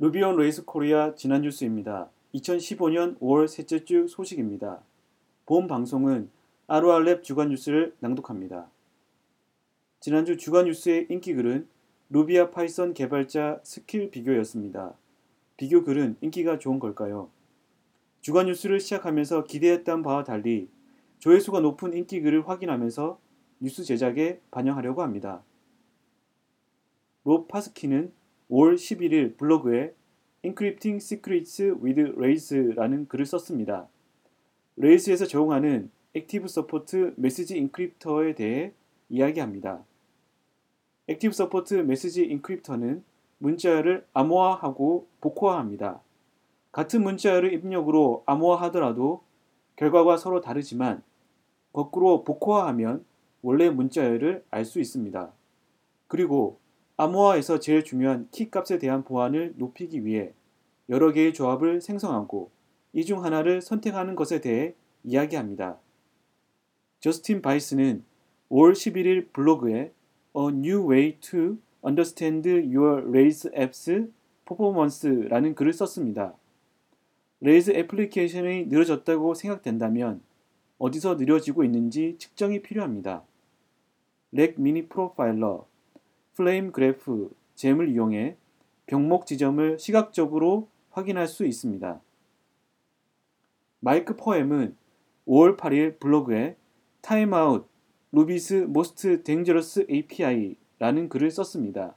Ruby on Rails 코리아 지난 뉴스입니다. 2015년 5월 셋째 주 소식입니다. 본 방송은 RORLab 주간 뉴스를 낭독합니다. 지난주 주간 뉴스의 인기 글은 Ruby와 Python 개발자 스킬 비교였습니다. 비교 글은 인기가 좋은 걸까요? 주간 뉴스를 시작하면서 기대했던 바와 달리 조회수가 높은 인기 글을 확인하면서 뉴스 제작에 반영하려고 합니다. 로 파스키는 5월 11일 블로그에 Encrypting Secrets with Rails라는 글을 썼습니다. Rails에서 적용하는 ActiveSupport MessageEncryptor에 대해 이야기합니다. ActiveSupport MessageEncryptor는 문자열을 암호화하고 복호화합니다. 같은 문자열을 입력으로 암호화하더라도 결과가 서로 다르지만 거꾸로 복호화하면 원래 문자열을 알 수 있습니다. 그리고 암호화에서 제일 중요한 키 값에 대한 보안을 높이기 위해 여러 개의 조합을 생성하고 이 중 하나를 선택하는 것에 대해 이야기합니다. 저스틴 바이스는 5월 11일 블로그에 A New Way to Understand Your Rails Apps Performance라는 글을 썼습니다. Rails 애플리케이션이 느려졌다고 생각된다면 어디서 느려지고 있는지 측정이 필요합니다. rack-mini-profiler, flamegraph, gem을 이용해 병목 지점을 시각적으로 확인할 수 있습니다. 마이크 퍼햄은 5월 8일 블로그에 Timeout: Ruby's Most Dangerous API라는 글을 썼습니다.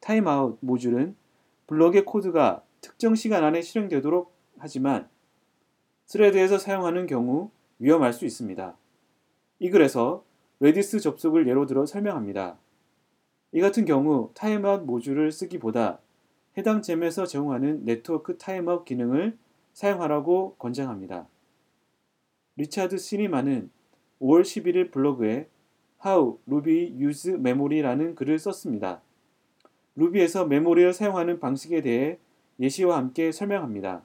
타임아웃 모듈은 블럭의 코드가 특정 시간 안에 실행되도록 하지만 Thread에서 사용하는 경우 위험할 수 있습니다. 이 글에서 Redis 접속을 예로 들어 설명합니다. 이 같은 경우 타임아웃 모듈을 쓰기보다 해당 gem에서 제공하는 네트워크 타임아웃 기능을 사용하라고 권장합니다. 리차드 슈니먼은 5월 11일 블로그에 How Ruby Use Memory라는 글을 썼습니다. Ruby에서 메모리를 사용하는 방식에 대해 예시와 함께 설명합니다.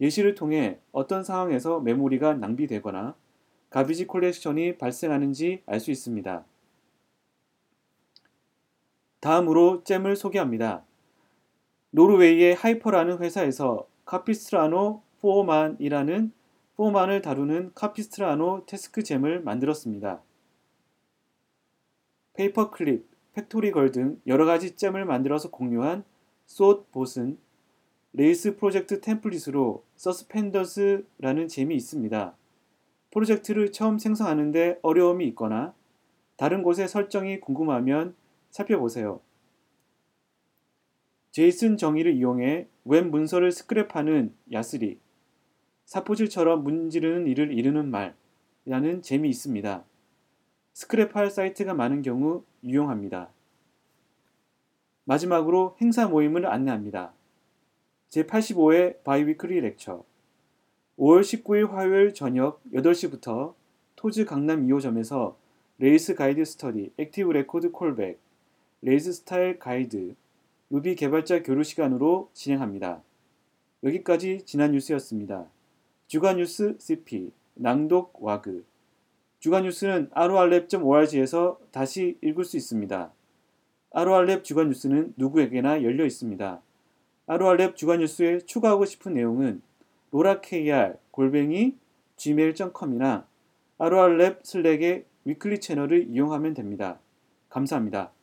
예시를 통해 어떤 상황에서 메모리가 낭비되거나 garbage collection이 발생하는지 알 수 있습니다. 다음으로 gem을 소개합니다. 노르웨이의 하이퍼라는 회사에서 Capistrano Foreman이라는 Foreman을 다루는 Capistrano task gem을 만들었습니다. Paperclip, Factory Girl 등 여러 가지 gem을 만들어서 공유한 숏봇은 레이스 프로젝트 template으로 Suspenders라는 gem이 있습니다. 프로젝트를 처음 생성하는데 어려움이 있거나 다른 곳의 설정이 궁금하면 살펴보세요. JSON 정의를 이용해 웹 문서를 스크랩하는 Yasuri, 사포질처럼 문지르는 일을 이르는 말이라는 잼이 있습니다. 스크랩할 사이트가 많은 경우 유용합니다. 마지막으로 행사 모임을 안내합니다. 제85회 Biweekly Lecture 5월 19일 화요일 저녁 8시부터 토즈 강남 2호점에서 Rails 가이드 스터디, Active Record Callback, Rails 스타일 가이드, 루비 개발자 교류 시간으로 진행합니다. 여기까지 지난 뉴스였습니다. 주간 뉴스 CP, 낭독 와그. 주간 뉴스는 rorlab.org에서 다시 읽을 수 있습니다. 아로알랩 주간 뉴스는 누구에게나 열려 있습니다. 아로알랩 주간 뉴스에 추가하고 싶은 내용은 로라kr 골뱅이 gmail.com이나 아로알랩 슬랙의 위클리 채널을 이용하면 됩니다. 감사합니다.